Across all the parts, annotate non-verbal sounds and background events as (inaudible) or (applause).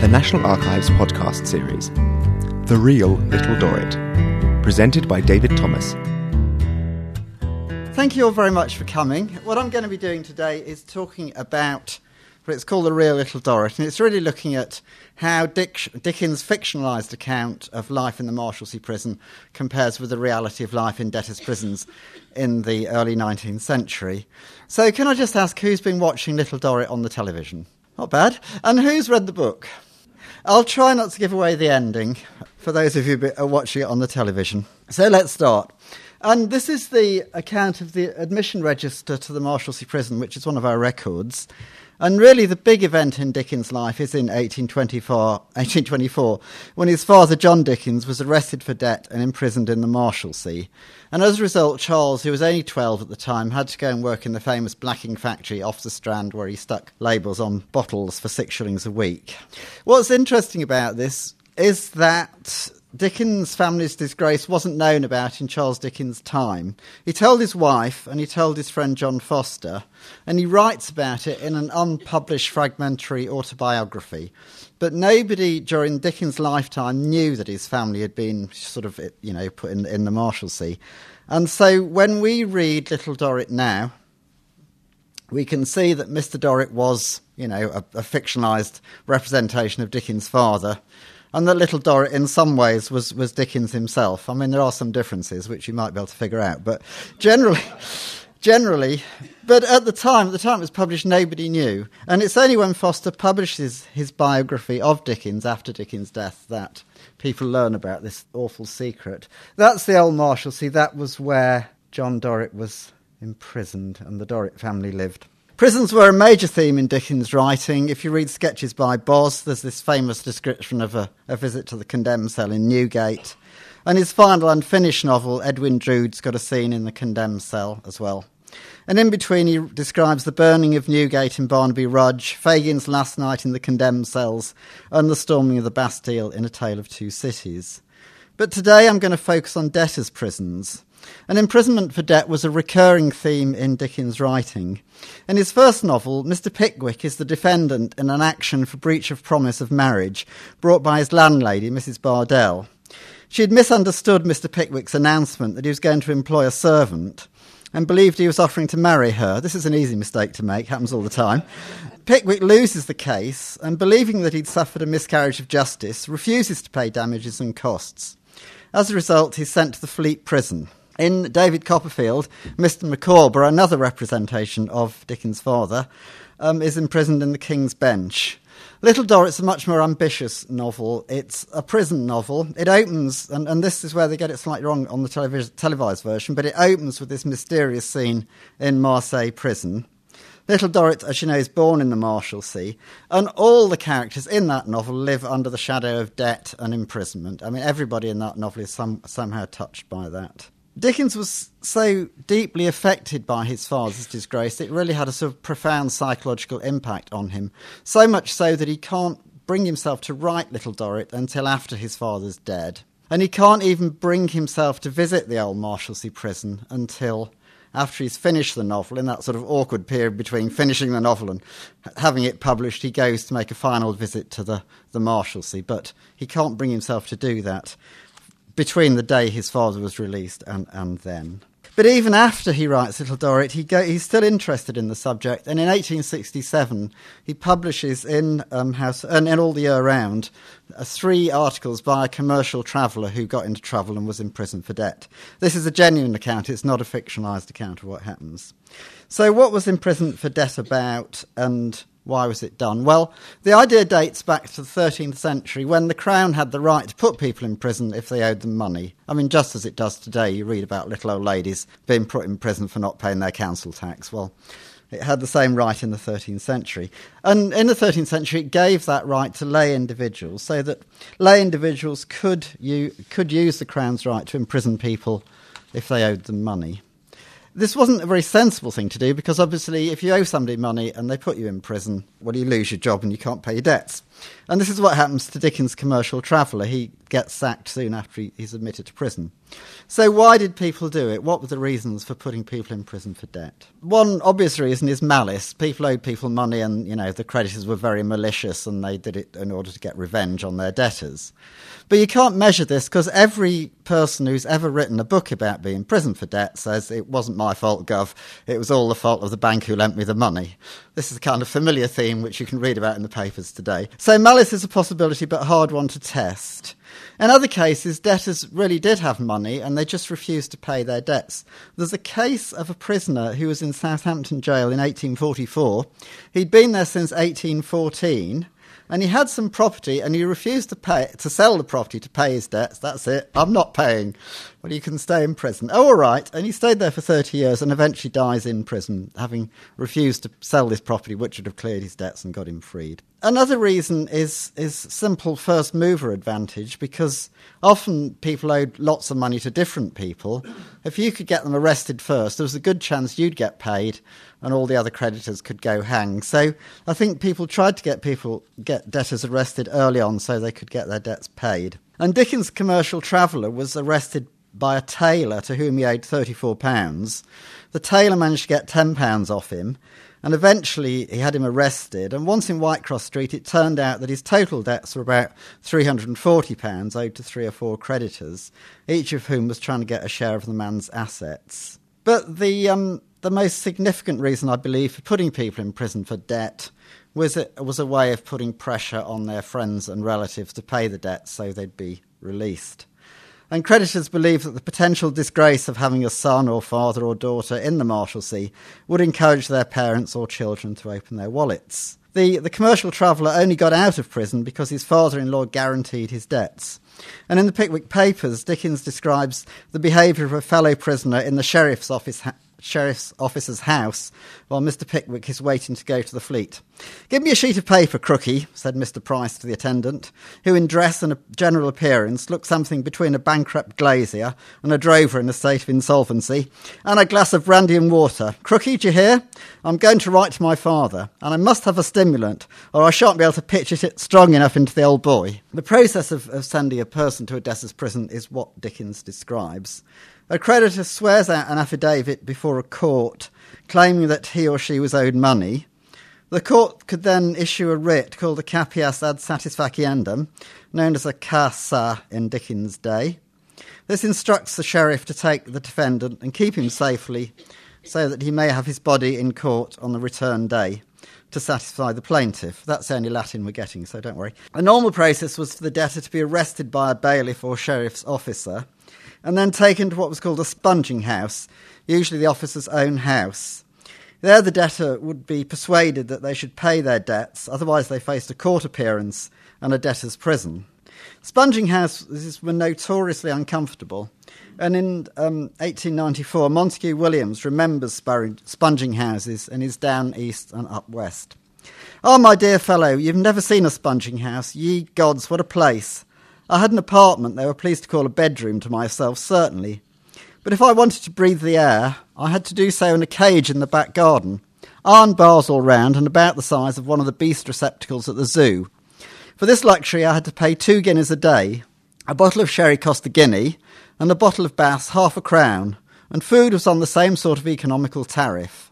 the National Archives podcast series, The Real Little Dorrit, presented by David Thomas. Thank you all very much for coming. What I'm going to be doing today is talking about what it's called The Real Little Dorrit, and it's really looking at how Dick, Dickens' fictionalised account of life in the Marshalsea prison compares with the reality of life in debtors' prisons in the early 19th century. So, can I just ask who's been watching Little Dorrit on the television? Not bad. And who's read the book? I'll try not to give away the ending for those of you who are uh, watching it on the television. So let's start. And this is the account of the admission register to the Marshalsea prison, which is one of our records. And really, the big event in Dickens' life is in 1824, 1824, when his father, John Dickens, was arrested for debt and imprisoned in the Marshalsea. And as a result, Charles, who was only 12 at the time, had to go and work in the famous blacking factory off the Strand where he stuck labels on bottles for six shillings a week. What's interesting about this is that Dickens' family's disgrace wasn't known about in Charles Dickens' time. He told his wife and he told his friend John Forster, and he writes about it in an unpublished fragmentary autobiography. But nobody during Dickens' lifetime knew that his family had been sort of, you know, put in, in the Marshalsea. And so when we read Little Dorrit now, we can see that Mr. Dorrit was, you know, a, a fictionalised representation of Dickens' father and that Little Dorrit, in some ways, was, was Dickens himself. I mean, there are some differences which you might be able to figure out, but generally, generally, but at the time, at the time it was published, nobody knew, and it's only when Forster publishes his biography of Dickens after Dickens' death that people learn about this awful secret. That's the old Marshalsea. That was where John Dorrit was imprisoned, and the Dorrit family lived. Prisons were a major theme in Dickens' writing. If you read sketches by Boz, there's this famous description of a, a visit to the condemned cell in Newgate. And his final unfinished novel, Edwin Drood's got a scene in the condemned cell as well. And in between, he describes the burning of Newgate in Barnaby Rudge, Fagin's last night in the condemned cells, and the storming of the Bastille in A Tale of Two Cities. But today I'm going to focus on debtors' prisons. And imprisonment for debt was a recurring theme in Dickens' writing. In his first novel, Mr. Pickwick is the defendant in an action for breach of promise of marriage brought by his landlady, Mrs. Bardell. She had misunderstood Mr. Pickwick's announcement that he was going to employ a servant and believed he was offering to marry her. This is an easy mistake to make, happens all the time. Pickwick loses the case and, believing that he'd suffered a miscarriage of justice, refuses to pay damages and costs. As a result, he's sent to the Fleet Prison. In David Copperfield, Mr. Micawber, another representation of Dickens' father, um, is imprisoned in the King's Bench. Little Dorrit's a much more ambitious novel. It's a prison novel. It opens, and, and this is where they get it slightly wrong on the televis- televised version, but it opens with this mysterious scene in Marseille prison. Little Dorrit, as you know, is born in the Marshalsea, and all the characters in that novel live under the shadow of debt and imprisonment. I mean, everybody in that novel is some, somehow touched by that. Dickens was so deeply affected by his father's disgrace, it really had a sort of profound psychological impact on him. So much so that he can't bring himself to write Little Dorrit until after his father's dead. And he can't even bring himself to visit the old Marshalsea prison until after he's finished the novel, in that sort of awkward period between finishing the novel and having it published, he goes to make a final visit to the, the Marshalsea. But he can't bring himself to do that between the day his father was released and, and then. But even after he writes Little Dorrit, he go, he's still interested in the subject. And in 1867, he publishes in um, House and in All the Year Round uh, three articles by a commercial traveller who got into trouble and was in prison for debt. This is a genuine account; it's not a fictionalised account of what happens. So, what was imprisonment for debt about, and why was it done? Well, the idea dates back to the 13th century when the Crown had the right to put people in prison if they owed them money. I mean, just as it does today, you read about little old ladies being put in prison for not paying their council tax. Well, it had the same right in the 13th century. And in the 13th century, it gave that right to lay individuals so that lay individuals could, you, could use the Crown's right to imprison people if they owed them money this wasn't a very sensible thing to do because obviously, if you owe somebody money and they put you in prison, well, you lose your job and you can't pay your debts. And this is what happens to Dickens' commercial traveller. He gets sacked soon after he, he's admitted to prison. So, why did people do it? What were the reasons for putting people in prison for debt? One obvious reason is malice. People owed people money, and you know the creditors were very malicious, and they did it in order to get revenge on their debtors. But you can't measure this because every person who's ever written a book about being in prison for debt says it wasn't my fault, Gov. It was all the fault of the bank who lent me the money. This is a kind of familiar theme which you can read about in the papers today. So malice is a possibility, but a hard one to test. In other cases, debtors really did have money and they just refused to pay their debts. There's a case of a prisoner who was in Southampton jail in 1844. He'd been there since 1814 and he had some property and he refused to pay to sell the property to pay his debts. That's it. I'm not paying. Well, you can stay in prison. Oh, all right. And he stayed there for 30 years and eventually dies in prison, having refused to sell this property, which would have cleared his debts and got him freed. Another reason is is simple first mover advantage because often people owed lots of money to different people. If you could get them arrested first, there was a good chance you'd get paid and all the other creditors could go hang. So I think people tried to get people get debtors arrested early on so they could get their debts paid. And Dickens' commercial traveller was arrested by a tailor to whom he owed £34. The tailor managed to get £10 off him, and eventually he had him arrested. And once in Whitecross Street, it turned out that his total debts were about £340 owed to three or four creditors, each of whom was trying to get a share of the man's assets. But the, um, the most significant reason, I believe, for putting people in prison for debt was it was a way of putting pressure on their friends and relatives to pay the debt so they'd be released. And creditors believed that the potential disgrace of having a son or father or daughter in the Marshalsea would encourage their parents or children to open their wallets. The, the commercial traveller only got out of prison because his father in law guaranteed his debts. And in the Pickwick Papers, Dickens describes the behaviour of a fellow prisoner in the sheriff's office ha- sheriff's officer's house while Mr. Pickwick is waiting to go to the fleet. Give me a sheet of paper, Crookey, said Mr. Price to the attendant, who in dress and general appearance looked something between a bankrupt glazier and a drover in a state of insolvency, and a glass of brandy and water. Crookey, do you hear? I'm going to write to my father, and I must have a stimulant, or I shan't be able to pitch it strong enough into the old boy. The process of, of sending a person to a debtor's prison is what Dickens describes. A creditor swears out an affidavit before a court claiming that he or she was owed money. The court could then issue a writ called a capias ad satisfaciendum, known as a casa in Dickens' day. This instructs the sheriff to take the defendant and keep him safely so that he may have his body in court on the return day to satisfy the plaintiff. That's the only Latin we're getting, so don't worry. A normal process was for the debtor to be arrested by a bailiff or sheriff's officer and then taken to what was called a sponging house, usually the officer's own house. There, the debtor would be persuaded that they should pay their debts, otherwise, they faced a court appearance and a debtor's prison. Sponging houses were notoriously uncomfortable, and in um, 1894, Montagu Williams remembers sponging houses in his Down East and Up West. Oh, my dear fellow, you've never seen a sponging house. Ye gods, what a place! I had an apartment they were pleased to call a bedroom to myself, certainly. But if I wanted to breathe the air, I had to do so in a cage in the back garden, iron bars all round and about the size of one of the beast receptacles at the zoo. For this luxury, I had to pay two guineas a day. A bottle of sherry cost a guinea, and a bottle of Bass half a crown, and food was on the same sort of economical tariff.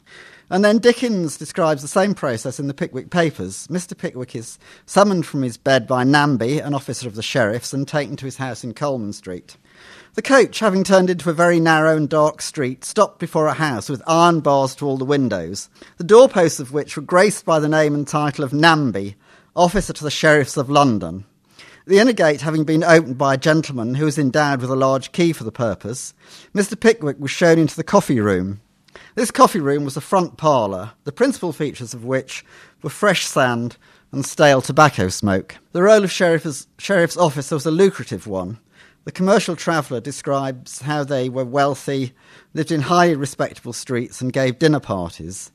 And then Dickens describes the same process in the Pickwick Papers. Mr. Pickwick is summoned from his bed by Namby, an officer of the sheriff's, and taken to his house in Coleman Street. The coach, having turned into a very narrow and dark street, stopped before a house with iron bars to all the windows, the doorposts of which were graced by the name and title of Namby, officer to the sheriffs of London. The inner gate having been opened by a gentleman who was endowed with a large key for the purpose, Mr. Pickwick was shown into the coffee room. This coffee room was a front parlour, the principal features of which were fresh sand and stale tobacco smoke. The role of sheriff's, sheriff's officer was a lucrative one. The commercial traveller describes how they were wealthy, lived in highly respectable streets, and gave dinner parties.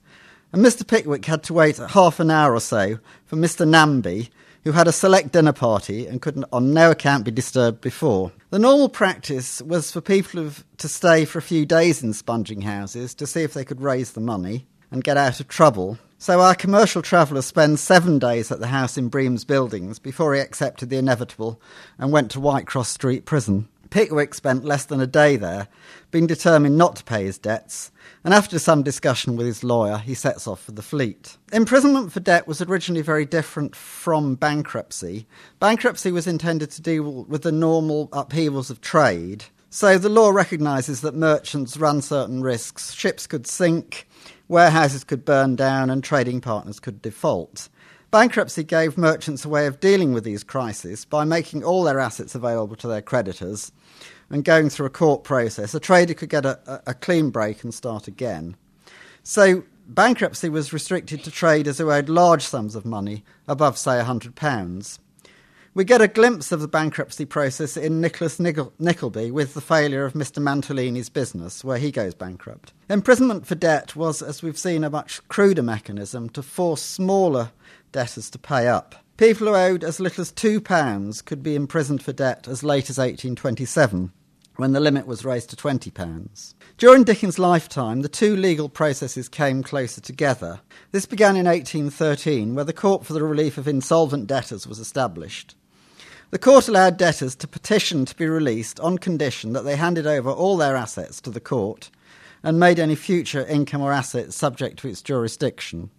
And Mr. Pickwick had to wait half an hour or so for Mr. Namby, who had a select dinner party and could on no account be disturbed before. The normal practice was for people to stay for a few days in sponging houses to see if they could raise the money and get out of trouble. So our commercial traveller spent seven days at the house in Bream's Buildings before he accepted the inevitable and went to Whitecross Street Prison. Pickwick spent less than a day there, being determined not to pay his debts, and after some discussion with his lawyer, he sets off for the fleet. Imprisonment for debt was originally very different from bankruptcy. Bankruptcy was intended to deal with the normal upheavals of trade. So the law recognises that merchants run certain risks. Ships could sink, warehouses could burn down, and trading partners could default. Bankruptcy gave merchants a way of dealing with these crises by making all their assets available to their creditors and going through a court process. A trader could get a, a clean break and start again. So bankruptcy was restricted to traders who owed large sums of money, above, say, £100. We get a glimpse of the bankruptcy process in Nicholas Nickleby with the failure of Mr. Mantalini's business, where he goes bankrupt. Imprisonment for debt was, as we've seen, a much cruder mechanism to force smaller debtors to pay up. People who owed as little as £2 could be imprisoned for debt as late as 1827, when the limit was raised to £20. During Dickens' lifetime, the two legal processes came closer together. This began in 1813, where the Court for the Relief of Insolvent Debtors was established. The court allowed debtors to petition to be released on condition that they handed over all their assets to the court and made any future income or assets subject to its jurisdiction.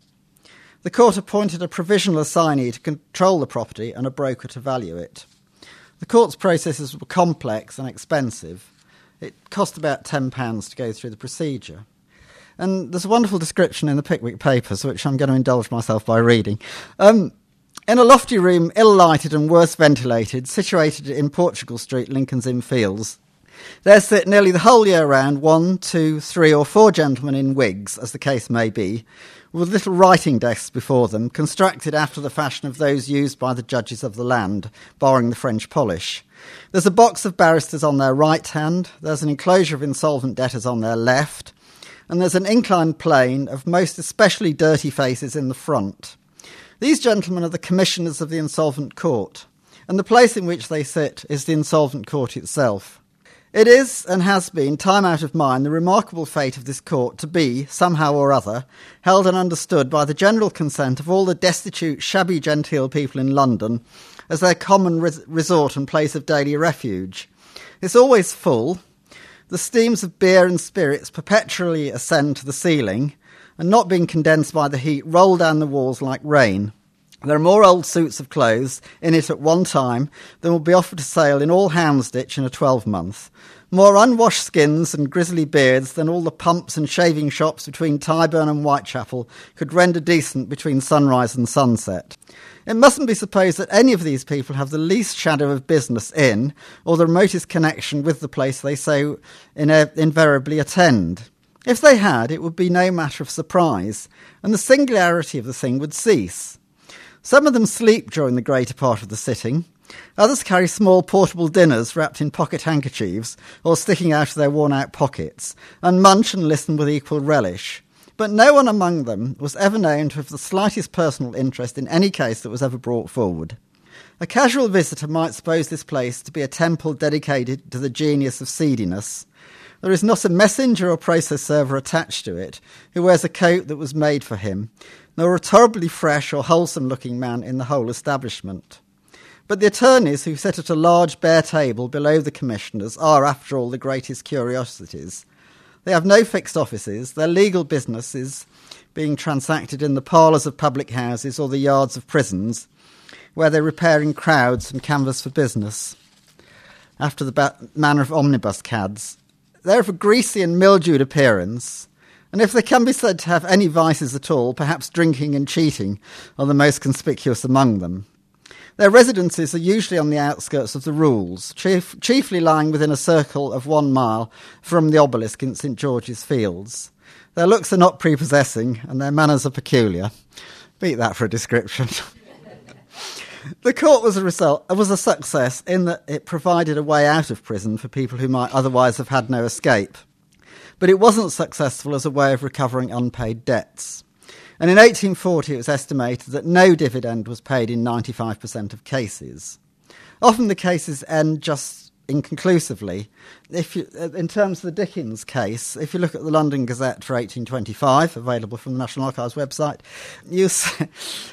The court appointed a provisional assignee to control the property and a broker to value it. The court's processes were complex and expensive. It cost about £10 to go through the procedure. And there's a wonderful description in the Pickwick Papers, which I'm going to indulge myself by reading. Um, in a lofty room, ill lighted and worse ventilated, situated in Portugal Street, Lincoln's Inn Fields, there sit nearly the whole year round one, two, three, or four gentlemen in wigs, as the case may be, with little writing desks before them, constructed after the fashion of those used by the judges of the land, barring the French polish. There's a box of barristers on their right hand, there's an enclosure of insolvent debtors on their left, and there's an inclined plane of most especially dirty faces in the front. These gentlemen are the commissioners of the insolvent court, and the place in which they sit is the insolvent court itself. It is, and has been, time out of mind, the remarkable fate of this court to be, somehow or other, held and understood by the general consent of all the destitute, shabby, genteel people in London as their common res- resort and place of daily refuge. It's always full. The steams of beer and spirits perpetually ascend to the ceiling, and not being condensed by the heat, roll down the walls like rain. There are more old suits of clothes in it at one time than will be offered to sale in all Houndsditch in a twelvemonth. More unwashed skins and grizzly beards than all the pumps and shaving shops between Tyburn and Whitechapel could render decent between sunrise and sunset. It mustn't be supposed that any of these people have the least shadow of business in, or the remotest connection with the place they so uh, invariably attend. If they had, it would be no matter of surprise, and the singularity of the thing would cease. Some of them sleep during the greater part of the sitting. Others carry small portable dinners wrapped in pocket handkerchiefs or sticking out of their worn out pockets, and munch and listen with equal relish. But no one among them was ever known to have the slightest personal interest in any case that was ever brought forward. A casual visitor might suppose this place to be a temple dedicated to the genius of seediness. There is not a messenger or process server attached to it who wears a coat that was made for him, nor a terribly fresh or wholesome looking man in the whole establishment. But the attorneys who sit at a large bare table below the commissioners are, after all, the greatest curiosities. They have no fixed offices, their legal business is being transacted in the parlours of public houses or the yards of prisons, where they repair in crowds and canvass for business, after the ba- manner of omnibus cads. They're of a greasy and mildewed appearance, and if they can be said to have any vices at all, perhaps drinking and cheating are the most conspicuous among them. Their residences are usually on the outskirts of the rules, chief, chiefly lying within a circle of one mile from the obelisk in St George's Fields. Their looks are not prepossessing, and their manners are peculiar. Beat that for a description. (laughs) the court was a result was a success in that it provided a way out of prison for people who might otherwise have had no escape but it wasn't successful as a way of recovering unpaid debts. And in 1840, it was estimated that no dividend was paid in 95% of cases. Often the cases end just inconclusively. If you, uh, in terms of the Dickens case, if you look at the London Gazette for 1825, available from the National Archives website, you (laughs) see,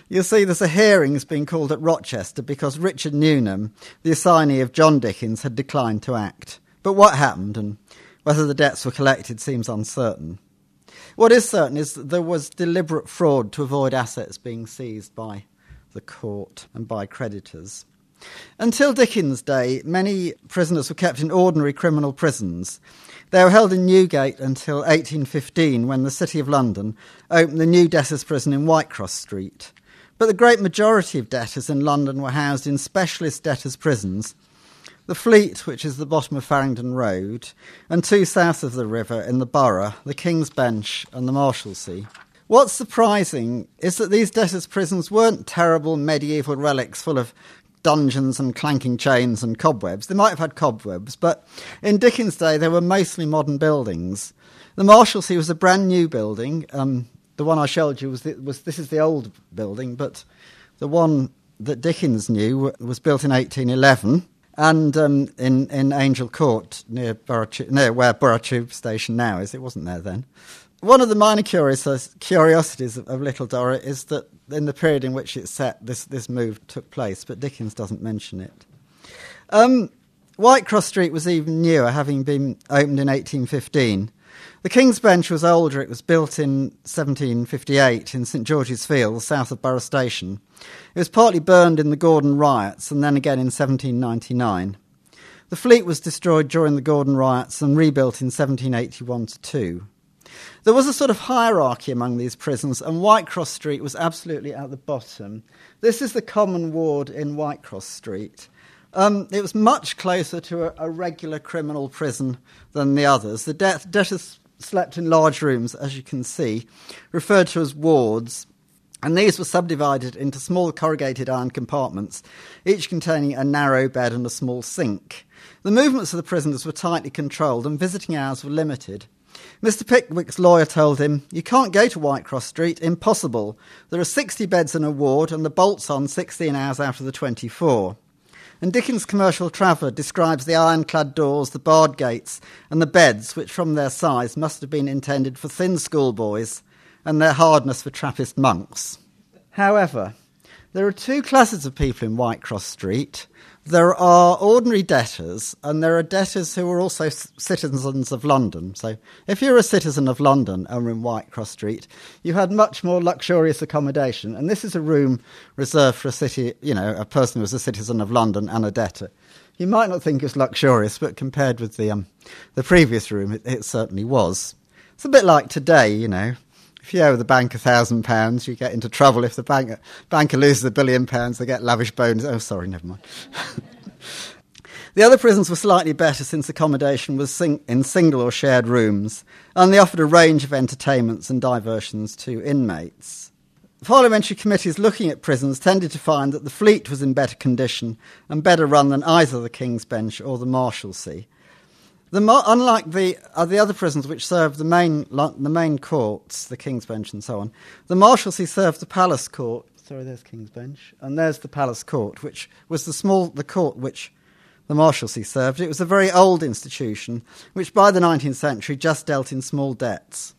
you'll see there's a hearing has been called at Rochester because Richard Newnham, the assignee of John Dickens, had declined to act. But what happened and whether the debts were collected seems uncertain. What is certain is that there was deliberate fraud to avoid assets being seized by the court and by creditors. Until Dickens' day, many prisoners were kept in ordinary criminal prisons. They were held in Newgate until 1815 when the City of London opened the new debtors' prison in Whitecross Street. But the great majority of debtors in London were housed in specialist debtors' prisons. The Fleet, which is the bottom of Farringdon Road, and two south of the river in the Borough, the King's Bench and the Marshalsea. What's surprising is that these debtors' prisons weren't terrible medieval relics full of dungeons and clanking chains and cobwebs. They might have had cobwebs, but in Dickens' day, they were mostly modern buildings. The Marshalsea was a brand new building. Um, the one I showed you was, the, was this is the old building, but the one that Dickens knew was built in 1811 and um, in, in Angel Court near, near where Borough Tube Station now is. It wasn't there then. One of the minor curios- curiosities of, of Little Dorrit is that in the period in which it's set, this, this move took place, but Dickens doesn't mention it. Um, Whitecross Street was even newer, having been opened in 1815. The King's Bench was older. It was built in 1758 in St George's Fields, south of Borough Station. It was partly burned in the Gordon riots and then again in 1799. The fleet was destroyed during the Gordon riots and rebuilt in 1781 2. There was a sort of hierarchy among these prisons, and Whitecross Street was absolutely at the bottom. This is the common ward in Whitecross Street. Um, it was much closer to a, a, regular criminal prison than the others. The de- debtors slept in large rooms, as you can see, referred to as wards, and these were subdivided into small corrugated iron compartments, each containing a narrow bed and a small sink. The movements of the prisoners were tightly controlled, and visiting hours were limited. Mr. Pickwick's lawyer told him, You can't go to Whitecross Street, impossible. There are 60 beds in a ward, and the bolt's on 16 hours out of the 24. And Dickens' commercial traveller describes the ironclad doors, the barred gates, and the beds, which from their size must have been intended for thin schoolboys, and their hardness for Trappist monks. However, there are two classes of people in Whitecross Street there are ordinary debtors, and there are debtors who are also citizens of London. So, if you're a citizen of London and in Whitecross Street, you had much more luxurious accommodation. And this is a room reserved for a city, you know, a person who is a citizen of London and a debtor. You might not think it's luxurious, but compared with the um, the previous room, it, it certainly was. It's a bit like today, you know if you owe the bank a thousand pounds, you get into trouble. If the bank, banker loses a billion pounds, they get lavish bonuses. Oh, sorry, never mind. (laughs) the other prisons were slightly better since accommodation was sing- in single or shared rooms, and they offered a range of entertainments and diversions to inmates. Parliamentary committees looking at prisons tended to find that the Fleet was in better condition and better run than either the King's Bench or the Marshalsea. The, unlike the, uh, the other prisons which served the main, the main courts, the King's Bench and so on, the Marshalsea served the Palace Court. Sorry, there's King's Bench. And there's the Palace Court, which was the small the court which the Marshalsea served. It was a very old institution, which by the 19th century just dealt in small debts.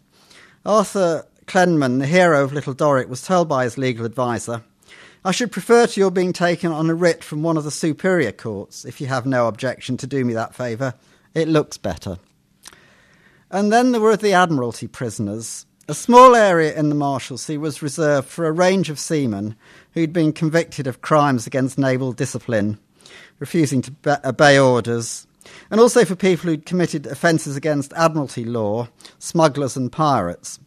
Arthur Clennam, the hero of Little Dorrit, was told by his legal adviser, I should prefer to your being taken on a writ from one of the superior courts, if you have no objection to do me that favour. It looks better. And then there were the Admiralty prisoners. A small area in the Marshalsea was reserved for a range of seamen who'd been convicted of crimes against naval discipline, refusing to obey orders, and also for people who'd committed offences against Admiralty law, smugglers, and pirates.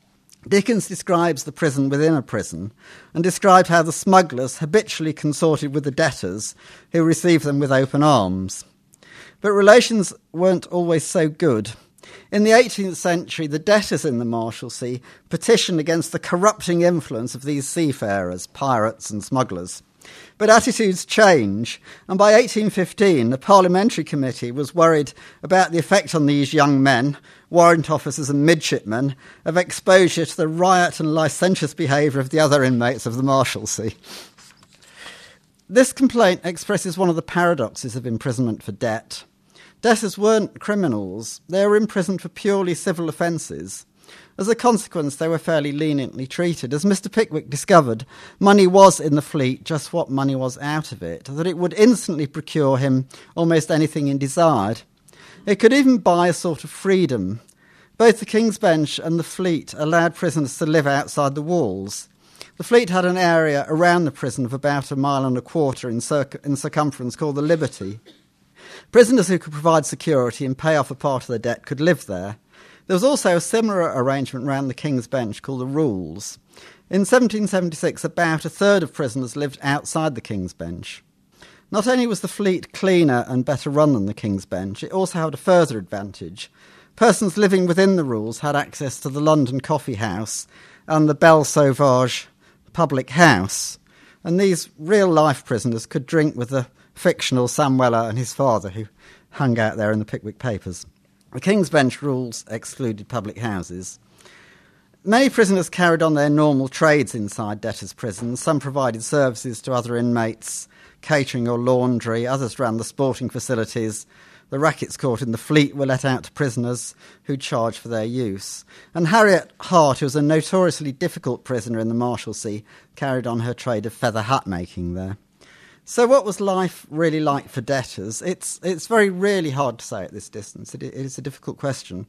Dickens describes the prison within a prison and described how the smugglers habitually consorted with the debtors who received them with open arms. But relations weren't always so good. In the 18th century, the debtors in the Marshalsea petitioned against the corrupting influence of these seafarers, pirates, and smugglers. But attitudes change, and by 1815, the parliamentary committee was worried about the effect on these young men, warrant officers and midshipmen, of exposure to the riot and licentious behaviour of the other inmates of the Marshalsea. This complaint expresses one of the paradoxes of imprisonment for debt. Debtors weren't criminals, they were imprisoned for purely civil offences. As a consequence, they were fairly leniently treated. As Mr. Pickwick discovered, money was in the fleet just what money was out of it, that it would instantly procure him almost anything he desired. It could even buy a sort of freedom. Both the King's Bench and the fleet allowed prisoners to live outside the walls. The fleet had an area around the prison of about a mile and a quarter in, in circumference called the Liberty. Prisoners who could provide security and pay off a part of their debt could live there. There was also a similar arrangement around the King's Bench called the Rules. In 1776, about a third of prisoners lived outside the King's Bench. Not only was the fleet cleaner and better run than the King's Bench, it also had a further advantage. Persons living within the rules had access to the London Coffee House and the Belle Sauvage public house, and these real life prisoners could drink with the fictional Sam Weller and his father, who hung out there in the Pickwick Papers. The King's Bench rules excluded public houses. Many prisoners carried on their normal trades inside debtors' prisons. Some provided services to other inmates, catering or laundry. Others ran the sporting facilities. The rackets court in the fleet were let out to prisoners who charged for their use. And Harriet Hart, who was a notoriously difficult prisoner in the Marshalsea, carried on her trade of feather hat making there. So, what was life really like for debtors? It's, it's very, really hard to say at this distance. It, it is a difficult question.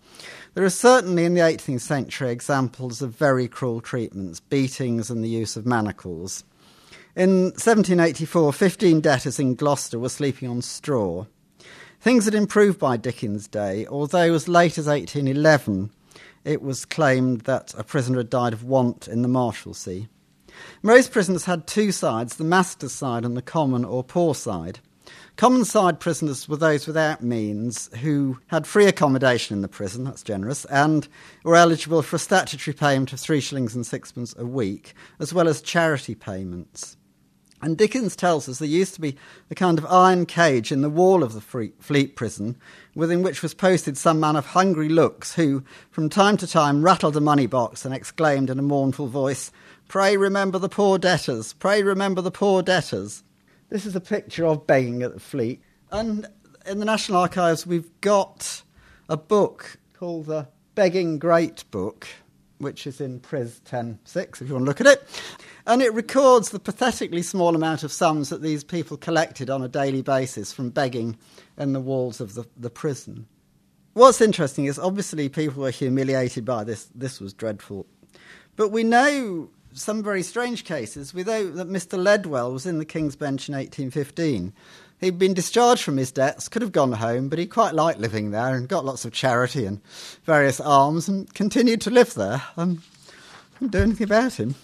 There are certainly in the 18th century examples of very cruel treatments, beatings, and the use of manacles. In 1784, 15 debtors in Gloucester were sleeping on straw. Things had improved by Dickens' day, although as late as 1811 it was claimed that a prisoner had died of want in the Marshalsea. Most prisons had two sides the master's side and the common or poor side. Common side prisoners were those without means who had free accommodation in the prison, that's generous, and were eligible for a statutory payment of three shillings and sixpence a week, as well as charity payments. And Dickens tells us there used to be a kind of iron cage in the wall of the Fleet prison, within which was posted some man of hungry looks who, from time to time, rattled a money box and exclaimed in a mournful voice, Pray remember the poor debtors. Pray remember the poor debtors. This is a picture of begging at the fleet. And in the National Archives, we've got a book called the Begging Great Book, which is in Pris 10.6, if you want to look at it. And it records the pathetically small amount of sums that these people collected on a daily basis from begging in the walls of the, the prison. What's interesting is obviously people were humiliated by this. This was dreadful. But we know some very strange cases. We know that Mr. Ledwell was in the King's Bench in 1815. He'd been discharged from his debts, could have gone home, but he quite liked living there and got lots of charity and various alms and continued to live there. Um, couldn't do anything about him.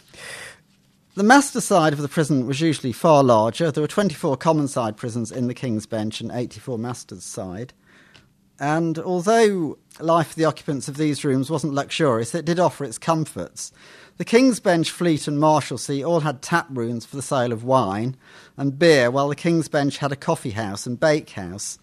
The master side of the prison was usually far larger. There were 24 common side prisons in the King's Bench and 84 master's side. And although life for the occupants of these rooms wasn't luxurious, it did offer its comforts. The King's Bench Fleet and Marshalsea all had tap rooms for the sale of wine and beer, while the King's Bench had a coffee house and bakehouse.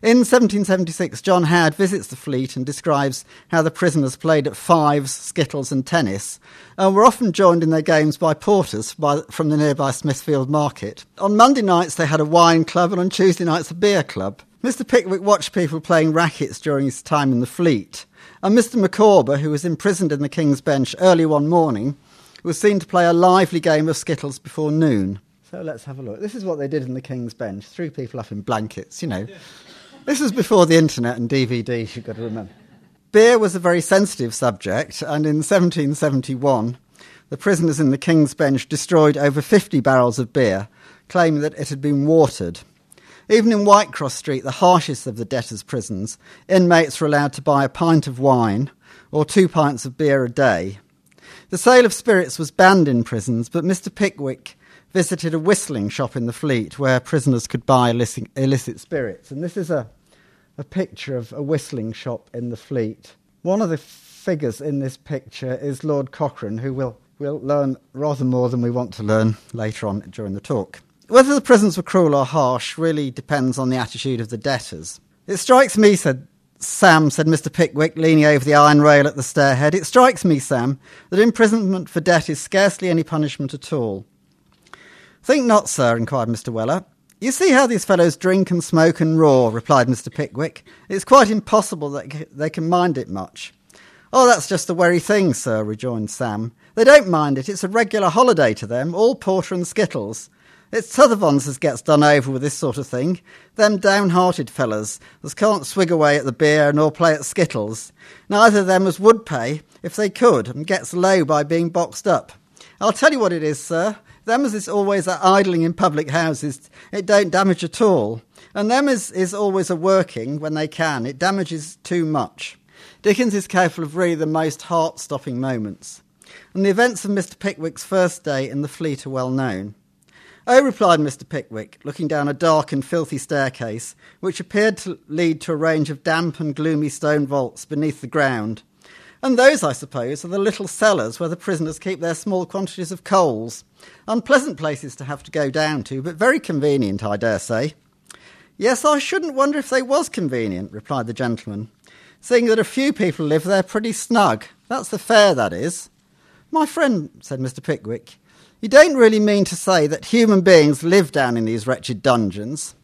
In 1776, John Howard visits the fleet and describes how the prisoners played at fives, skittles, and tennis, and were often joined in their games by porters by, from the nearby Smithfield Market. On Monday nights, they had a wine club, and on Tuesday nights, a beer club. Mr. Pickwick watched people playing rackets during his time in the fleet. And Mr. Micawber, who was imprisoned in the King's Bench early one morning, was seen to play a lively game of skittles before noon. So let's have a look. This is what they did in the King's Bench. Threw people up in blankets, you know. This was before the internet and DVDs, you've got to remember. Beer was a very sensitive subject, and in 1771, the prisoners in the King's Bench destroyed over 50 barrels of beer, claiming that it had been watered. Even in Whitecross Street, the harshest of the debtors' prisons, inmates were allowed to buy a pint of wine or two pints of beer a day. The sale of spirits was banned in prisons, but Mr. Pickwick visited a whistling shop in the Fleet where prisoners could buy illicit, illicit spirits. And this is a, a picture of a whistling shop in the Fleet. One of the figures in this picture is Lord Cochrane, who will, we'll learn rather more than we want to learn later on during the talk. Whether the prisons were cruel or harsh really depends on the attitude of the debtors. It strikes me, said Sam, said Mr. Pickwick, leaning over the iron rail at the stairhead, it strikes me, Sam, that imprisonment for debt is scarcely any punishment at all. Think not, sir, inquired Mr. Weller. You see how these fellows drink and smoke and roar, replied Mr. Pickwick. It's quite impossible that they can mind it much. Oh, that's just the very thing, sir, rejoined Sam. They don't mind it. It's a regular holiday to them, all porter and skittles. It's t'other ones as gets done over with this sort of thing. Them downhearted fellers as can't swig away at the beer nor play at skittles. Neither of them as would pay if they could and gets low by being boxed up. I'll tell you what it is, sir. Them as is always a idling in public houses, it don't damage at all. And them as is always a working when they can, it damages too much. Dickens is careful of really the most heart stopping moments. And the events of Mr. Pickwick's first day in the fleet are well known. Oh, replied Mr. Pickwick, looking down a dark and filthy staircase, which appeared to lead to a range of damp and gloomy stone vaults beneath the ground. And those, I suppose, are the little cellars where the prisoners keep their small quantities of coals. Unpleasant places to have to go down to, but very convenient, I dare say. Yes, I shouldn't wonder if they was convenient, replied the gentleman, seeing that a few people live there pretty snug. That's the fare, that is. My friend, said Mr. Pickwick, you don't really mean to say that human beings live down in these wretched dungeons.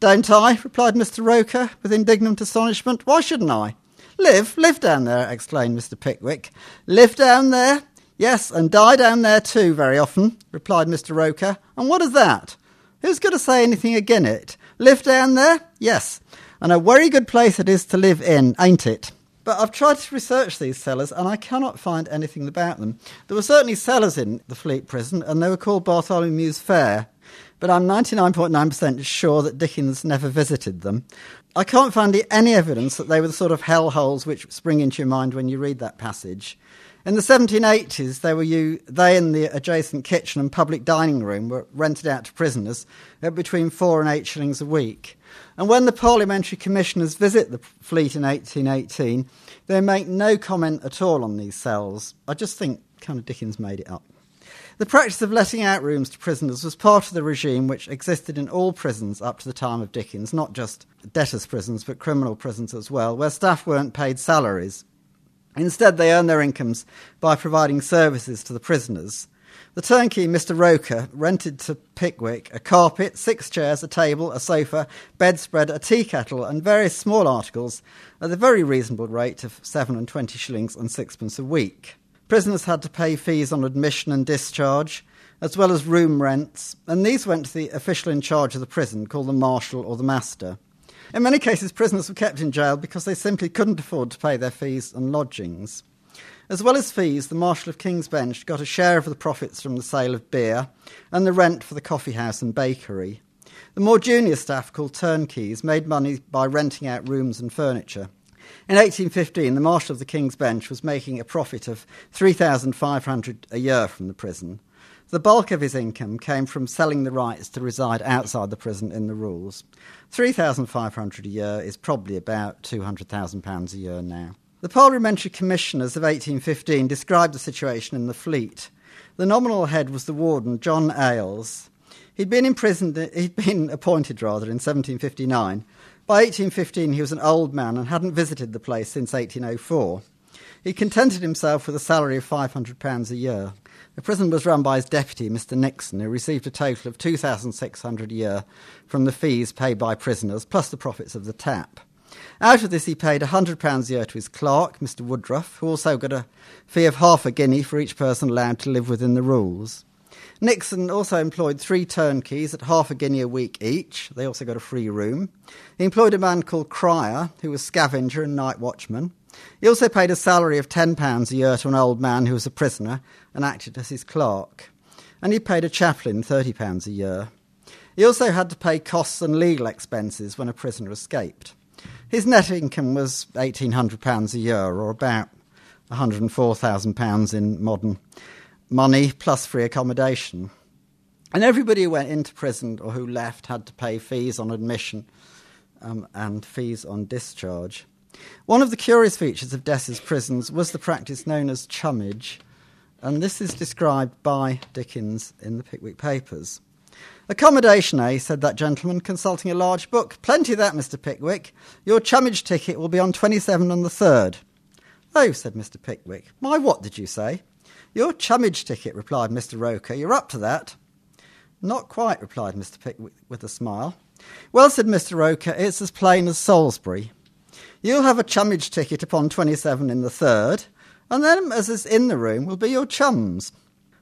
Don't I? replied Mr. Roker with indignant astonishment. Why shouldn't I? Live, live down there, exclaimed Mr. Pickwick. Live down there? Yes, and die down there too, very often, replied Mr. Roker. And what is that? Who's going to say anything again it? Live down there? Yes, and a very good place it is to live in, ain't it? But I've tried to research these cellars and I cannot find anything about them. There were certainly cellars in the Fleet prison and they were called Bartholomew's Fair, but I'm 99.9% sure that Dickens never visited them. I can't find any evidence that they were the sort of hellholes which spring into your mind when you read that passage. In the 1780s, they, were you, they and the adjacent kitchen and public dining room were rented out to prisoners at between four and eight shillings a week. And when the parliamentary commissioners visit the fleet in 1818, they make no comment at all on these cells. I just think kind of Dickens made it up. The practice of letting out rooms to prisoners was part of the regime which existed in all prisons up to the time of Dickens, not just debtors' prisons, but criminal prisons as well, where staff weren't paid salaries. Instead, they earned their incomes by providing services to the prisoners. The turnkey, Mr. Roker, rented to Pickwick a carpet, six chairs, a table, a sofa, bedspread, a tea kettle, and various small articles at the very reasonable rate of seven and twenty shillings and sixpence a week. Prisoners had to pay fees on admission and discharge, as well as room rents, and these went to the official in charge of the prison, called the marshal or the master. In many cases, prisoners were kept in jail because they simply couldn't afford to pay their fees and lodgings. As well as fees, the Marshal of King's Bench got a share of the profits from the sale of beer and the rent for the coffee house and bakery. The more junior staff, called turnkeys, made money by renting out rooms and furniture. In 1815, the Marshal of the King's Bench was making a profit of 3,500 a year from the prison. The bulk of his income came from selling the rights to reside outside the prison in the rules. 3,500 a year is probably about £200,000 a year now. The parliamentary commissioners of 1815 described the situation in the fleet. The nominal head was the warden, John Ailes. He'd been imprisoned, he'd been (laughs) appointed rather in 1759 by 1815, he was an old man and hadn't visited the place since 1804. He contented himself with a salary of £500 a year. The prison was run by his deputy, Mr. Nixon, who received a total of 2600 a year from the fees paid by prisoners, plus the profits of the tap. Out of this, he paid £100 a year to his clerk, Mr. Woodruff, who also got a fee of half a guinea for each person allowed to live within the rules. Nixon also employed three turnkeys at half a guinea a week each. They also got a free room. He employed a man called Cryer, who was scavenger and night watchman. He also paid a salary of £10 a year to an old man who was a prisoner and acted as his clerk. And he paid a chaplain £30 a year. He also had to pay costs and legal expenses when a prisoner escaped. His net income was £1,800 a year, or about £104,000 in modern money plus free accommodation. And everybody who went into prison or who left had to pay fees on admission um, and fees on discharge. One of the curious features of debtors' prisons was the practice known as chummage, and this is described by Dickens in the Pickwick Papers. Accommodation, eh? said that gentleman, consulting a large book. Plenty of that, Mr. Pickwick. Your chummage ticket will be on 27 on the 3rd. Oh, said Mr. Pickwick. My what did you say? Your chummage ticket, replied Mr. Roker. You're up to that. Not quite, replied Mr. Pickwick with a smile. Well, said Mr. Roker, it's as plain as Salisbury. You'll have a chummage ticket upon 27 in the third, and them as is in the room will be your chums.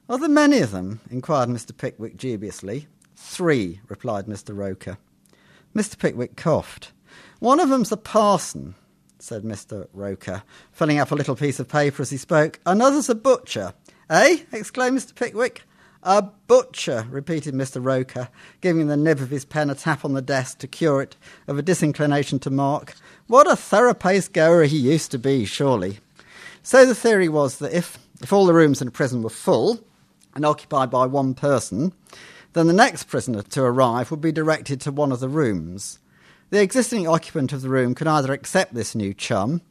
Are there many of them? inquired Mr. Pickwick dubiously. Three, replied Mr. Roker. Mr. Pickwick coughed. One of them's a parson, said Mr. Roker, filling up a little piece of paper as he spoke. Another's a butcher. Eh? exclaimed Mr. Pickwick. A butcher, repeated Mr. Roker, giving the nib of his pen a tap on the desk to cure it of a disinclination to mark. What a thorough paced goer he used to be, surely. So the theory was that if, if all the rooms in a prison were full and occupied by one person, then the next prisoner to arrive would be directed to one of the rooms. The existing occupant of the room could either accept this new chum,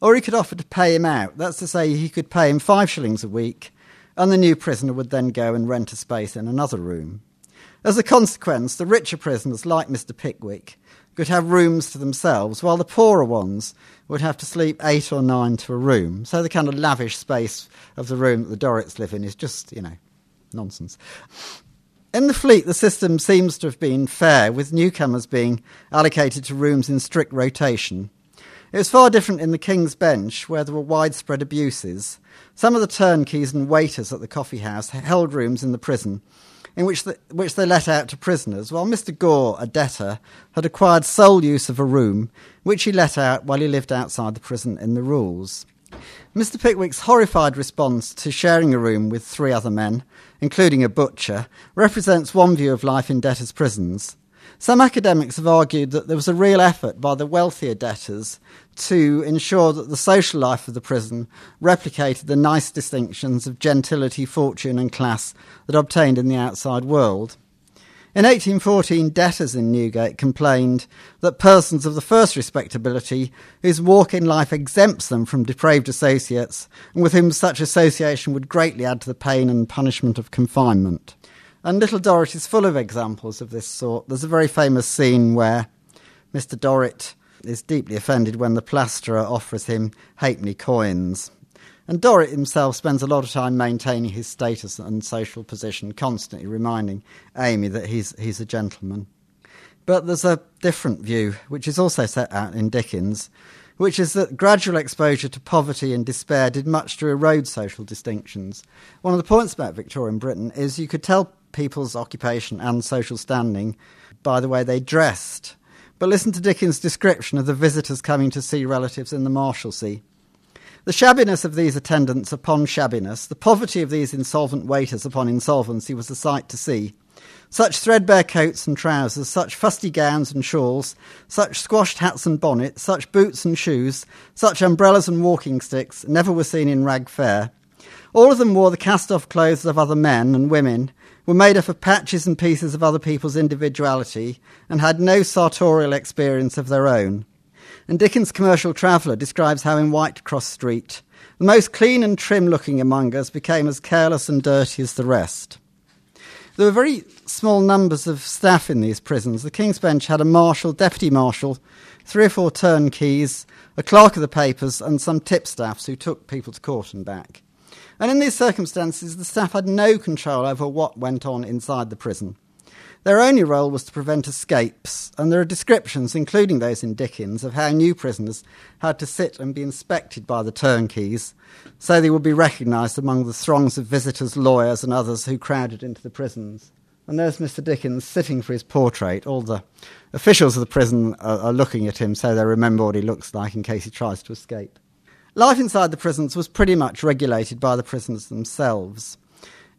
or he could offer to pay him out. That's to say, he could pay him five shillings a week, and the new prisoner would then go and rent a space in another room. As a consequence, the richer prisoners, like Mr. Pickwick, could have rooms to themselves, while the poorer ones would have to sleep eight or nine to a room. So the kind of lavish space of the room that the Dorrits live in is just, you know, nonsense. In the fleet, the system seems to have been fair, with newcomers being allocated to rooms in strict rotation. It was far different in the King's Bench, where there were widespread abuses. Some of the turnkeys and waiters at the coffee house held rooms in the prison, in which, the, which they let out to prisoners, while Mr. Gore, a debtor, had acquired sole use of a room, which he let out while he lived outside the prison in the rules. Mr. Pickwick's horrified response to sharing a room with three other men, including a butcher, represents one view of life in debtors' prisons. Some academics have argued that there was a real effort by the wealthier debtors to ensure that the social life of the prison replicated the nice distinctions of gentility, fortune, and class that obtained in the outside world. In 1814, debtors in Newgate complained that persons of the first respectability, whose walk in life exempts them from depraved associates, and with whom such association would greatly add to the pain and punishment of confinement. And Little Dorrit is full of examples of this sort. There's a very famous scene where Mr. Dorrit is deeply offended when the plasterer offers him halfpenny coins. And Dorrit himself spends a lot of time maintaining his status and social position, constantly reminding Amy that he's, he's a gentleman. But there's a different view, which is also set out in Dickens, which is that gradual exposure to poverty and despair did much to erode social distinctions. One of the points about Victorian Britain is you could tell people's occupation and social standing by the way they dressed. But listen to Dickens' description of the visitors coming to see relatives in the Marshalsea. The shabbiness of these attendants upon shabbiness, the poverty of these insolvent waiters upon insolvency was a sight to see. Such threadbare coats and trousers, such fusty gowns and shawls, such squashed hats and bonnets, such boots and shoes, such umbrellas and walking sticks never were seen in Rag Fair. All of them wore the cast off clothes of other men and women, were made up of patches and pieces of other people's individuality, and had no sartorial experience of their own. And Dickens' commercial traveller describes how in Whitecross Street, the most clean and trim looking among us became as careless and dirty as the rest. There were very small numbers of staff in these prisons. The King's Bench had a marshal, deputy marshal, three or four turnkeys, a clerk of the papers, and some tipstaffs who took people to court and back. And in these circumstances, the staff had no control over what went on inside the prison. Their only role was to prevent escapes, and there are descriptions, including those in Dickens, of how new prisoners had to sit and be inspected by the turnkeys so they would be recognised among the throngs of visitors, lawyers, and others who crowded into the prisons. And there's Mr. Dickens sitting for his portrait. All the officials of the prison are, are looking at him so they remember what he looks like in case he tries to escape. Life inside the prisons was pretty much regulated by the prisoners themselves.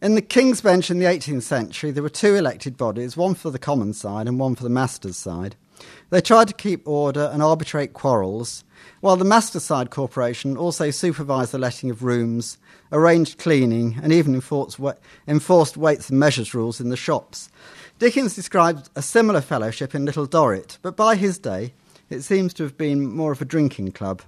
In the King's Bench in the 18th century, there were two elected bodies, one for the common side and one for the master's side. They tried to keep order and arbitrate quarrels, while the master side corporation also supervised the letting of rooms, arranged cleaning, and even enforced weights and measures rules in the shops. Dickens described a similar fellowship in Little Dorrit, but by his day, it seems to have been more of a drinking club.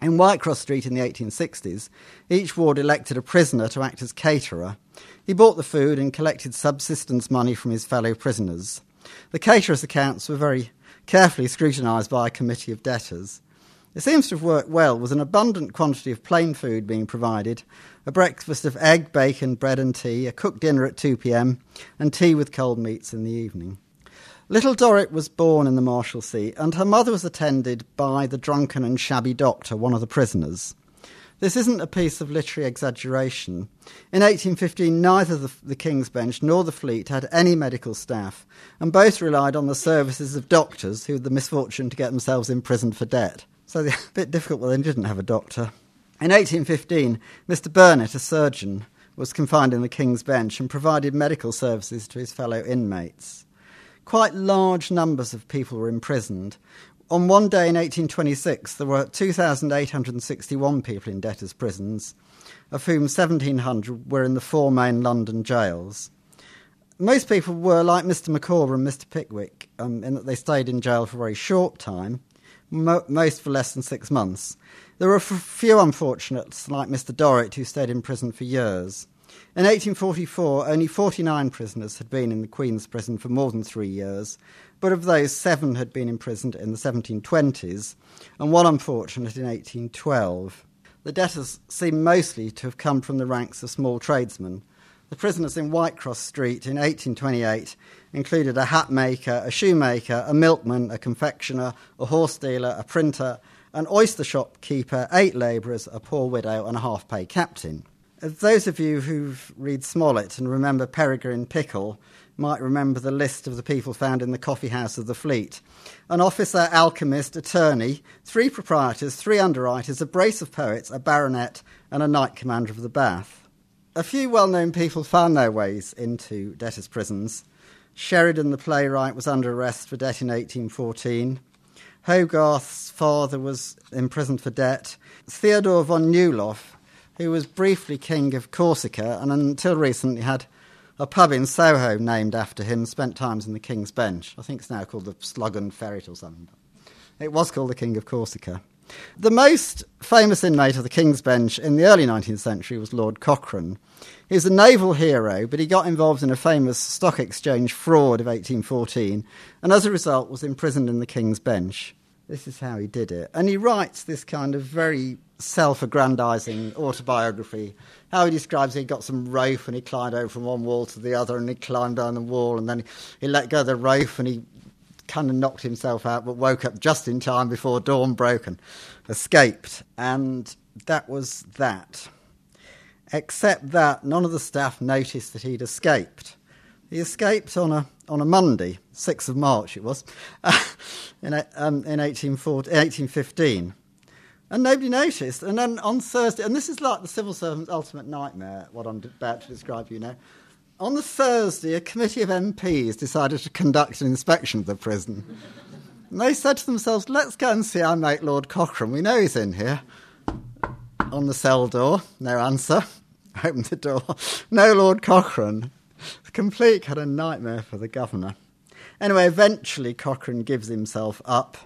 In Whitecross Street in the 1860s, each ward elected a prisoner to act as caterer. He bought the food and collected subsistence money from his fellow prisoners. The caterer's accounts were very carefully scrutinised by a committee of debtors. It seems to have worked well, with an abundant quantity of plain food being provided, a breakfast of egg, bacon, bread, and tea, a cooked dinner at 2 pm, and tea with cold meats in the evening. Little Dorrit was born in the Marshalsea, and her mother was attended by the drunken and shabby doctor, one of the prisoners. This isn't a piece of literary exaggeration. In 1815, neither the, the, King's Bench nor the Fleet had any medical staff, and both relied on the services of doctors who had the misfortune to get themselves imprisoned for debt. So (laughs) a bit difficult when they didn't have a doctor. In 1815, Mr. Burnet, a surgeon, was confined in the King's Bench and provided medical services to his fellow inmates quite large numbers of people were imprisoned. On one day in 1826, there were 2,861 people in debtors' prisons, of whom 1,700 were in the four main London jails. Most people were like Mr. Micawber and Mr. Pickwick, um, in that they stayed in jail for a very short time, mo- most for less than six months. There were a few unfortunates, like Mr. Dorrit, who stayed in prison for years. In 1844, only 49 prisoners had been in the Queen's prison for more than three years, but of those, seven had been imprisoned in the 1720s, and one unfortunate in 1812. The debtors seem mostly to have come from the ranks of small tradesmen. The prisoners in Whitecross Street in 1828 included a hat maker, a shoemaker, a milkman, a confectioner, a horse dealer, a printer, an oyster shop keeper, eight labourers, a poor widow, and a half pay captain. Those of you who read Smollett and remember Peregrine Pickle might remember the list of the people found in the coffee house of the fleet an officer, alchemist, attorney, three proprietors, three underwriters, a brace of poets, a baronet, and a knight commander of the Bath. A few well known people found their ways into debtors' prisons. Sheridan, the playwright, was under arrest for debt in 1814. Hogarth's father was imprisoned for debt. Theodore von Neuhoff, who was briefly king of Corsica and until recently had a pub in Soho named after him, spent times in the King's Bench. I think it's now called the Slug and Ferret or something. It was called the King of Corsica. The most famous inmate of the King's Bench in the early 19th century was Lord Cochrane. He was a naval hero, but he got involved in a famous stock exchange fraud of 1814 and as a result was imprisoned in the King's Bench. This is how he did it. And he writes this kind of very self aggrandizing autobiography. How he describes he got some rope and he climbed over from one wall to the other and he climbed down the wall and then he let go of the rope and he kind of knocked himself out but woke up just in time before dawn broke and escaped. And that was that. Except that none of the staff noticed that he'd escaped. He escaped on a, on a Monday, 6th of March it was, (laughs) in, um, in 1815 and nobody noticed. And then on Thursday, and this is like the civil servant's ultimate nightmare, what I'm about to describe you now. On the Thursday, a committee of MPs decided to conduct an inspection of the prison. and they said to themselves, let's go and see our mate Lord Cochrane. We know he's in here. On the cell door, no answer. (laughs) Open the door. No Lord Cochrane. The complete kind of nightmare for the governor. Anyway, eventually Cochrane gives himself up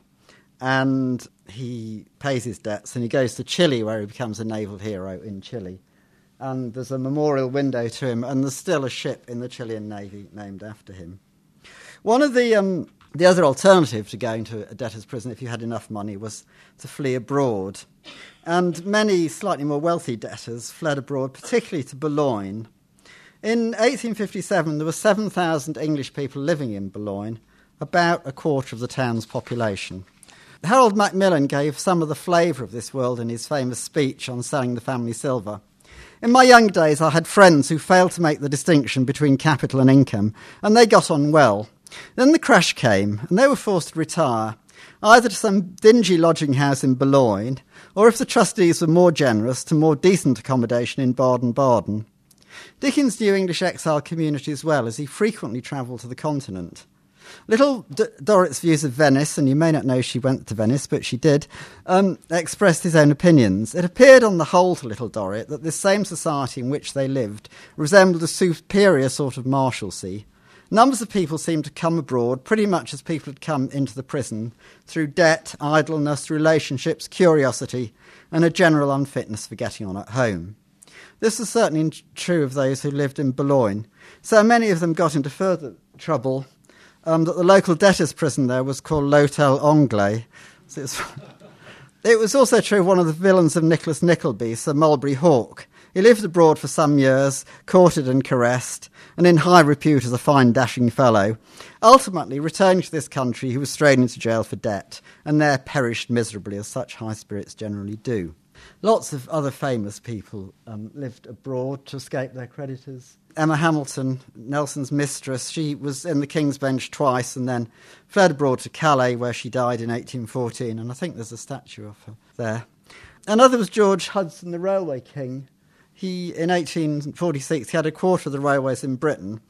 and he pays his debts and he goes to Chile where he becomes a naval hero in Chile. And there's a memorial window to him, and there's still a ship in the Chilean Navy named after him. One of the, um, the other alternatives to going to a debtor's prison if you had enough money was to flee abroad. And many slightly more wealthy debtors fled abroad, particularly to Boulogne. In 1857, there were 7,000 English people living in Boulogne, about a quarter of the town's population. Harold Macmillan gave some of the flavour of this world in his famous speech on selling the family silver. In my young days, I had friends who failed to make the distinction between capital and income, and they got on well. Then the crash came, and they were forced to retire, either to some dingy lodging house in Boulogne, or if the trustees were more generous, to more decent accommodation in Baden Baden. Dickens knew English exile communities well, as he frequently travelled to the continent. Little D- Dorrit's views of Venice, and you may not know she went to Venice, but she did, um, expressed his own opinions. It appeared on the whole to Little Dorrit that this same society in which they lived resembled a superior sort of Marshalsea. Numbers of people seemed to come abroad pretty much as people had come into the prison through debt, idleness, relationships, curiosity, and a general unfitness for getting on at home. This was certainly true of those who lived in Boulogne, so many of them got into further trouble um, that the local debtors' prison there was called L'Hotel Anglais. So (laughs) It was also true of one of the villains of Nicholas Nickleby, Sir Mulberry Hawk. He lived abroad for some years, courted and caressed, and in high repute as a fine, dashing fellow. Ultimately, returning to this country, he was thrown into jail for debt, and there perished miserably, as such high spirits generally do. Lots of other famous people um, lived abroad to escape their creditors. Emma Hamilton, Nelson's mistress, she was in the King's Bench twice and then fled abroad to Calais, where she died in 1814, and I think there's a statue of her there. Another was George Hudson, the railway king. He, in 1846, he had a quarter of the railways in Britain,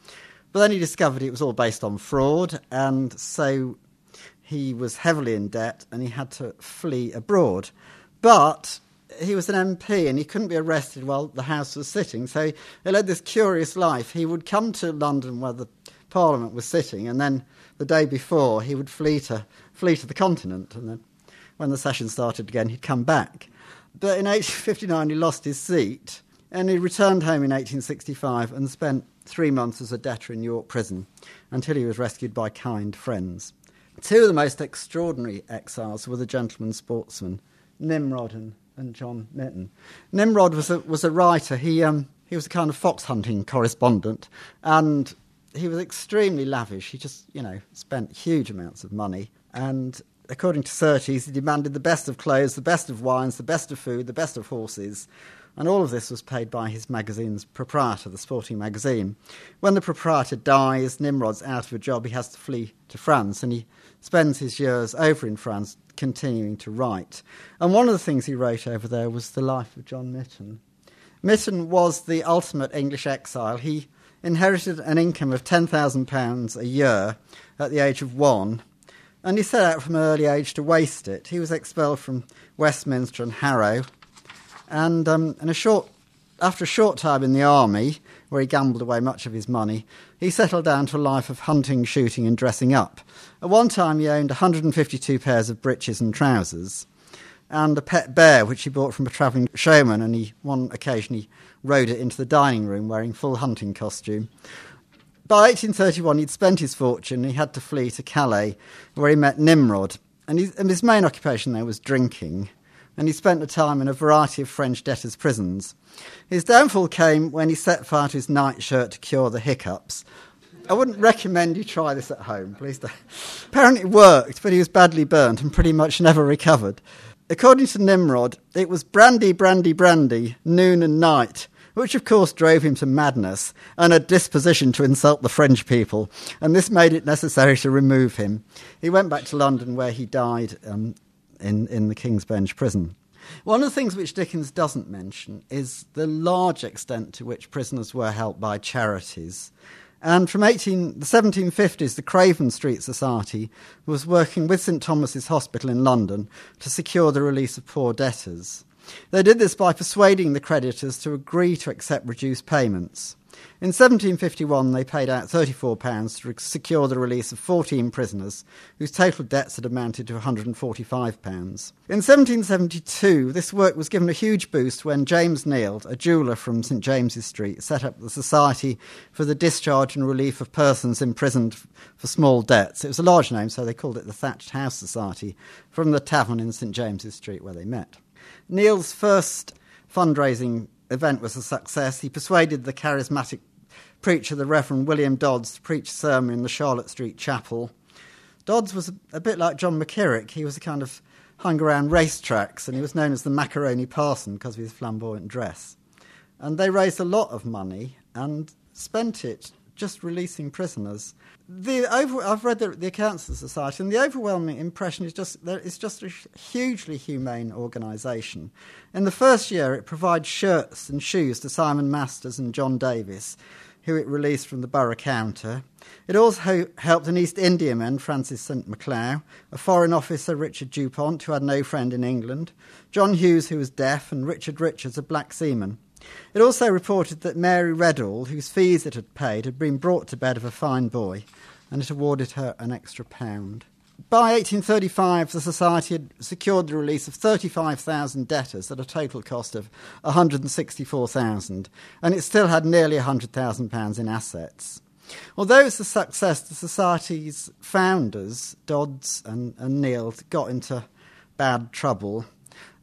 but then he discovered it was all based on fraud, and so he was heavily in debt and he had to flee abroad. But he was an MP and he couldn't be arrested while the House was sitting. So he led this curious life. He would come to London where the Parliament was sitting, and then the day before he would flee to flee to the continent, and then when the session started again, he'd come back. But in 1859, he lost his seat, and he returned home in 1865 and spent three months as a debtor in York Prison until he was rescued by kind friends. Two of the most extraordinary exiles were the gentlemen sportsmen, Nimrod and and John Mytton. Nimrod was a, was a writer. He, um, he was a kind of fox hunting correspondent, and he was extremely lavish. He just, you know, spent huge amounts of money. And according to Surtees, he demanded the best of clothes, the best of wines, the best of food, the best of horses. And all of this was paid by his magazine's proprietor, the sporting magazine. When the proprietor dies, Nimrod's out of a job, he has to flee to France, and he spends his years over in France continuing to write. And one of the things he wrote over there was the life of John Mytton. Mytton was the ultimate English exile. He inherited an income of £10,000 a year at the age of one, and he set out from an early age to waste it. He was expelled from Westminster and Harrow, and um, a short, after a short time in the army, where he gambled away much of his money, he settled down to a life of hunting, shooting, and dressing up. At one time, he owned 152 pairs of breeches and trousers, and a pet bear which he bought from a travelling showman, and he one occasion he rode it into the dining room wearing full hunting costume. By 1831, he'd spent his fortune and he had to flee to Calais, where he met Nimrod. And, and his main occupation there was drinking, and he spent the time in a variety of French debtors' prisons. His downfall came when he set fire to his nightshirt to cure the hiccups. I wouldn't recommend you try this at home, please don't. (laughs) Apparently it worked, but he was badly burnt and pretty much never recovered. According to Nimrod, it was brandy, brandy, brandy, noon and night, which of course drove him to madness and a disposition to insult the French people, and this made it necessary to remove him. He went back to London where he died um, in, in the King's Bench prison. One of the things which Dickens doesn't mention is the large extent to which prisoners were helped by charities. And from 18, the 1750s, the Craven Street Society was working with St Thomas's Hospital in London to secure the release of poor debtors. They did this by persuading the creditors to agree to accept reduced payments. In 1751, they paid out £34 to secure the release of 14 prisoners, whose total debts had amounted to £145. In 1772, this work was given a huge boost when James Neild, a jeweller from St James's Street, set up the Society for the Discharge and Relief of Persons Imprisoned for Small Debts. It was a large name, so they called it the Thatched House Society, from the tavern in St James's Street where they met. Neild's first fundraising event was a success. He persuaded the charismatic preacher, the Reverend William Dodds, to preach a sermon in the Charlotte Street Chapel. Dodds was a, bit like John McCririck. He was a kind of hung around racetracks, and he was known as the macaroni parson because of his flamboyant dress. And they raised a lot of money and spent it just releasing prisoners. The over, I've read the, the, accounts of the society, and the overwhelming impression is just that it's just a hugely humane organisation. In the first year, it provides shirts and shoes to Simon Masters and John Davis, who it released from the borough counter. It also helped an East Indiaman, Francis St. Macleod, a foreign officer, Richard Dupont, who had no friend in England, John Hughes, who was deaf, and Richard Richards, a black seaman. It also reported that Mary Redall, whose fees it had paid, had been brought to bed of a fine boy, and it awarded her an extra pound. By 1835, the Society had secured the release of 35,000 debtors at a total cost of 164,000, and it still had nearly £100,000 in assets. Although it was a success, the Society's founders, Dodds and, and got into bad trouble.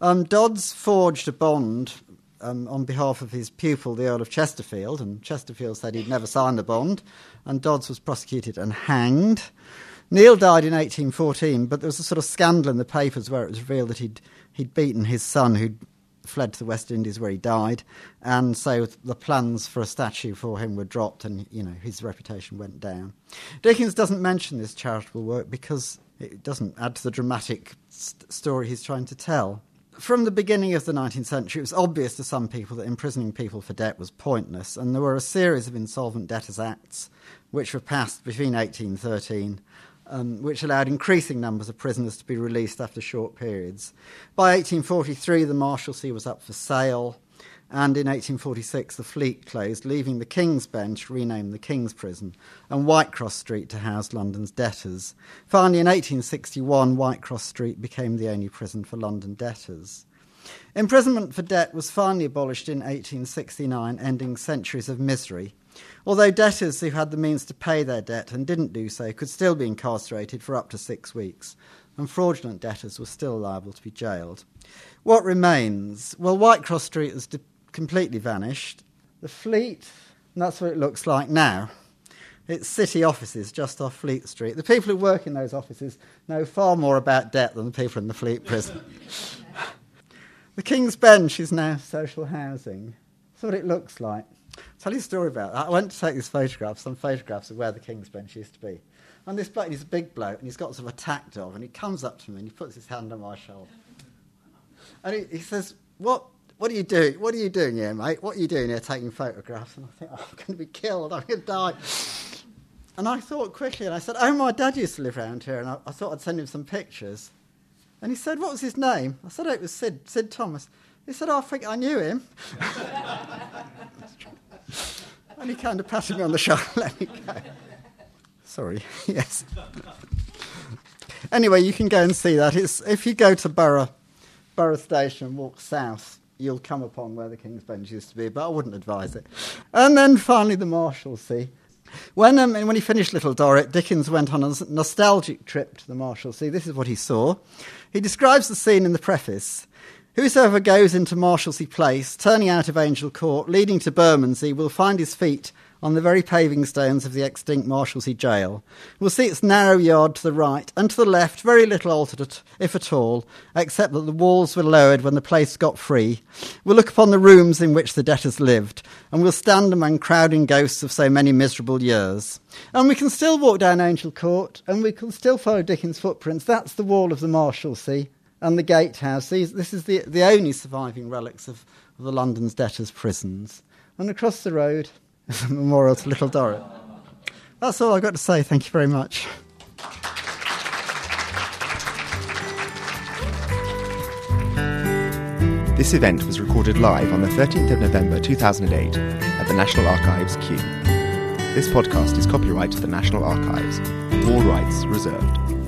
Um, Dodds forged a bond um, on behalf of his pupil, the Earl of Chesterfield, and Chesterfield said he'd never signed the bond, and Dodds was prosecuted and hanged. Neild died in 1814, but there was a sort of scandal in the papers where it was revealed that he'd, he'd beaten his son, who'd fled to the West Indies where he died, and so the plans for a statue for him were dropped, and you know his reputation went down. Dickens doesn't mention this charitable work because it doesn't add to the dramatic st- story he's trying to tell. From the beginning of the 19th century, it was obvious to some people that imprisoning people for debt was pointless, and there were a series of Insolvent Debtors Acts which were passed between 1813 um, which allowed increasing numbers of prisoners to be released after short periods. By 1843, the Marshalsea was up for sale, and in 1846, the Fleet closed, leaving the King's Bench, renamed the King's Prison, and Whitecross Street to house London's debtors. Finally, in 1861, Whitecross Street became the only prison for London debtors. Imprisonment for debt was finally abolished in 1869, ending centuries of misery. Although debtors who had the means to pay their debt and didn't do so could still be incarcerated for up to six weeks, and fraudulent debtors were still liable to be jailed. What remains? Well, Whitecross Street has de- completely vanished. The Fleet, that's what it looks like now. It's city offices just off Fleet Street. The people who work in those offices know far more about debt than the people in the Fleet prison. (laughs) the King's Bench is now social housing. That's what it looks like tell you a story about that. I went to take these photographs, some photographs of where the King's Bench used to be. And this bloke, he's a big bloke, and he's got sort of a tack dog, and he comes up to me and he puts his hand on my shoulder. And he, he says, what, what are you doing? What are you doing here, mate? What are you doing here taking photographs? And I think, (laughs) oh, I'm going to be killed. I'm going to die. And I thought quickly, and I said, oh, my dad used to live around here, and I, I thought I'd send him some pictures. And he said, what was his name? I said, oh, it was Sid, Sid Thomas. He said, oh, I think I knew him. (laughs) And he kind of patted me on the shoulder (laughs) let me go. Sorry, yes. anyway, you can go and see that. It's, if you go to Borough, Borough Station walk south, you'll come upon where the King's Bench used to be, but I wouldn't advise it. And then finally, the Marshalsea. When, um, when he finished Little Dorrit, Dickens went on a nostalgic trip to the Marshalsea. This is what he saw. He describes the scene in the preface. Whosoever goes into Marshalsea Place, turning out of Angel Court, leading to Bermondsey, will find his feet on the very paving stones of the extinct Marshalsea Jail. We'll see its narrow yard to the right and to the left, very little altered, if at all, except that the walls were lowered when the place got free. We'll look upon the rooms in which the debtors lived, and we'll stand among crowding ghosts of so many miserable years. And we can still walk down Angel Court, and we can still follow Dickens' footprints. That's the wall of the Marshalsea and the gatehouse. These, this is the, the only surviving relics of, of the London's debtors' prisons. And across the road (laughs) memorial to Little Dorrit. That's all I've got to say. Thank you very much. This event was recorded live on the 13th of November 2008 at the National Archives, Kew. This podcast is copyright to the National Archives, all rights reserved.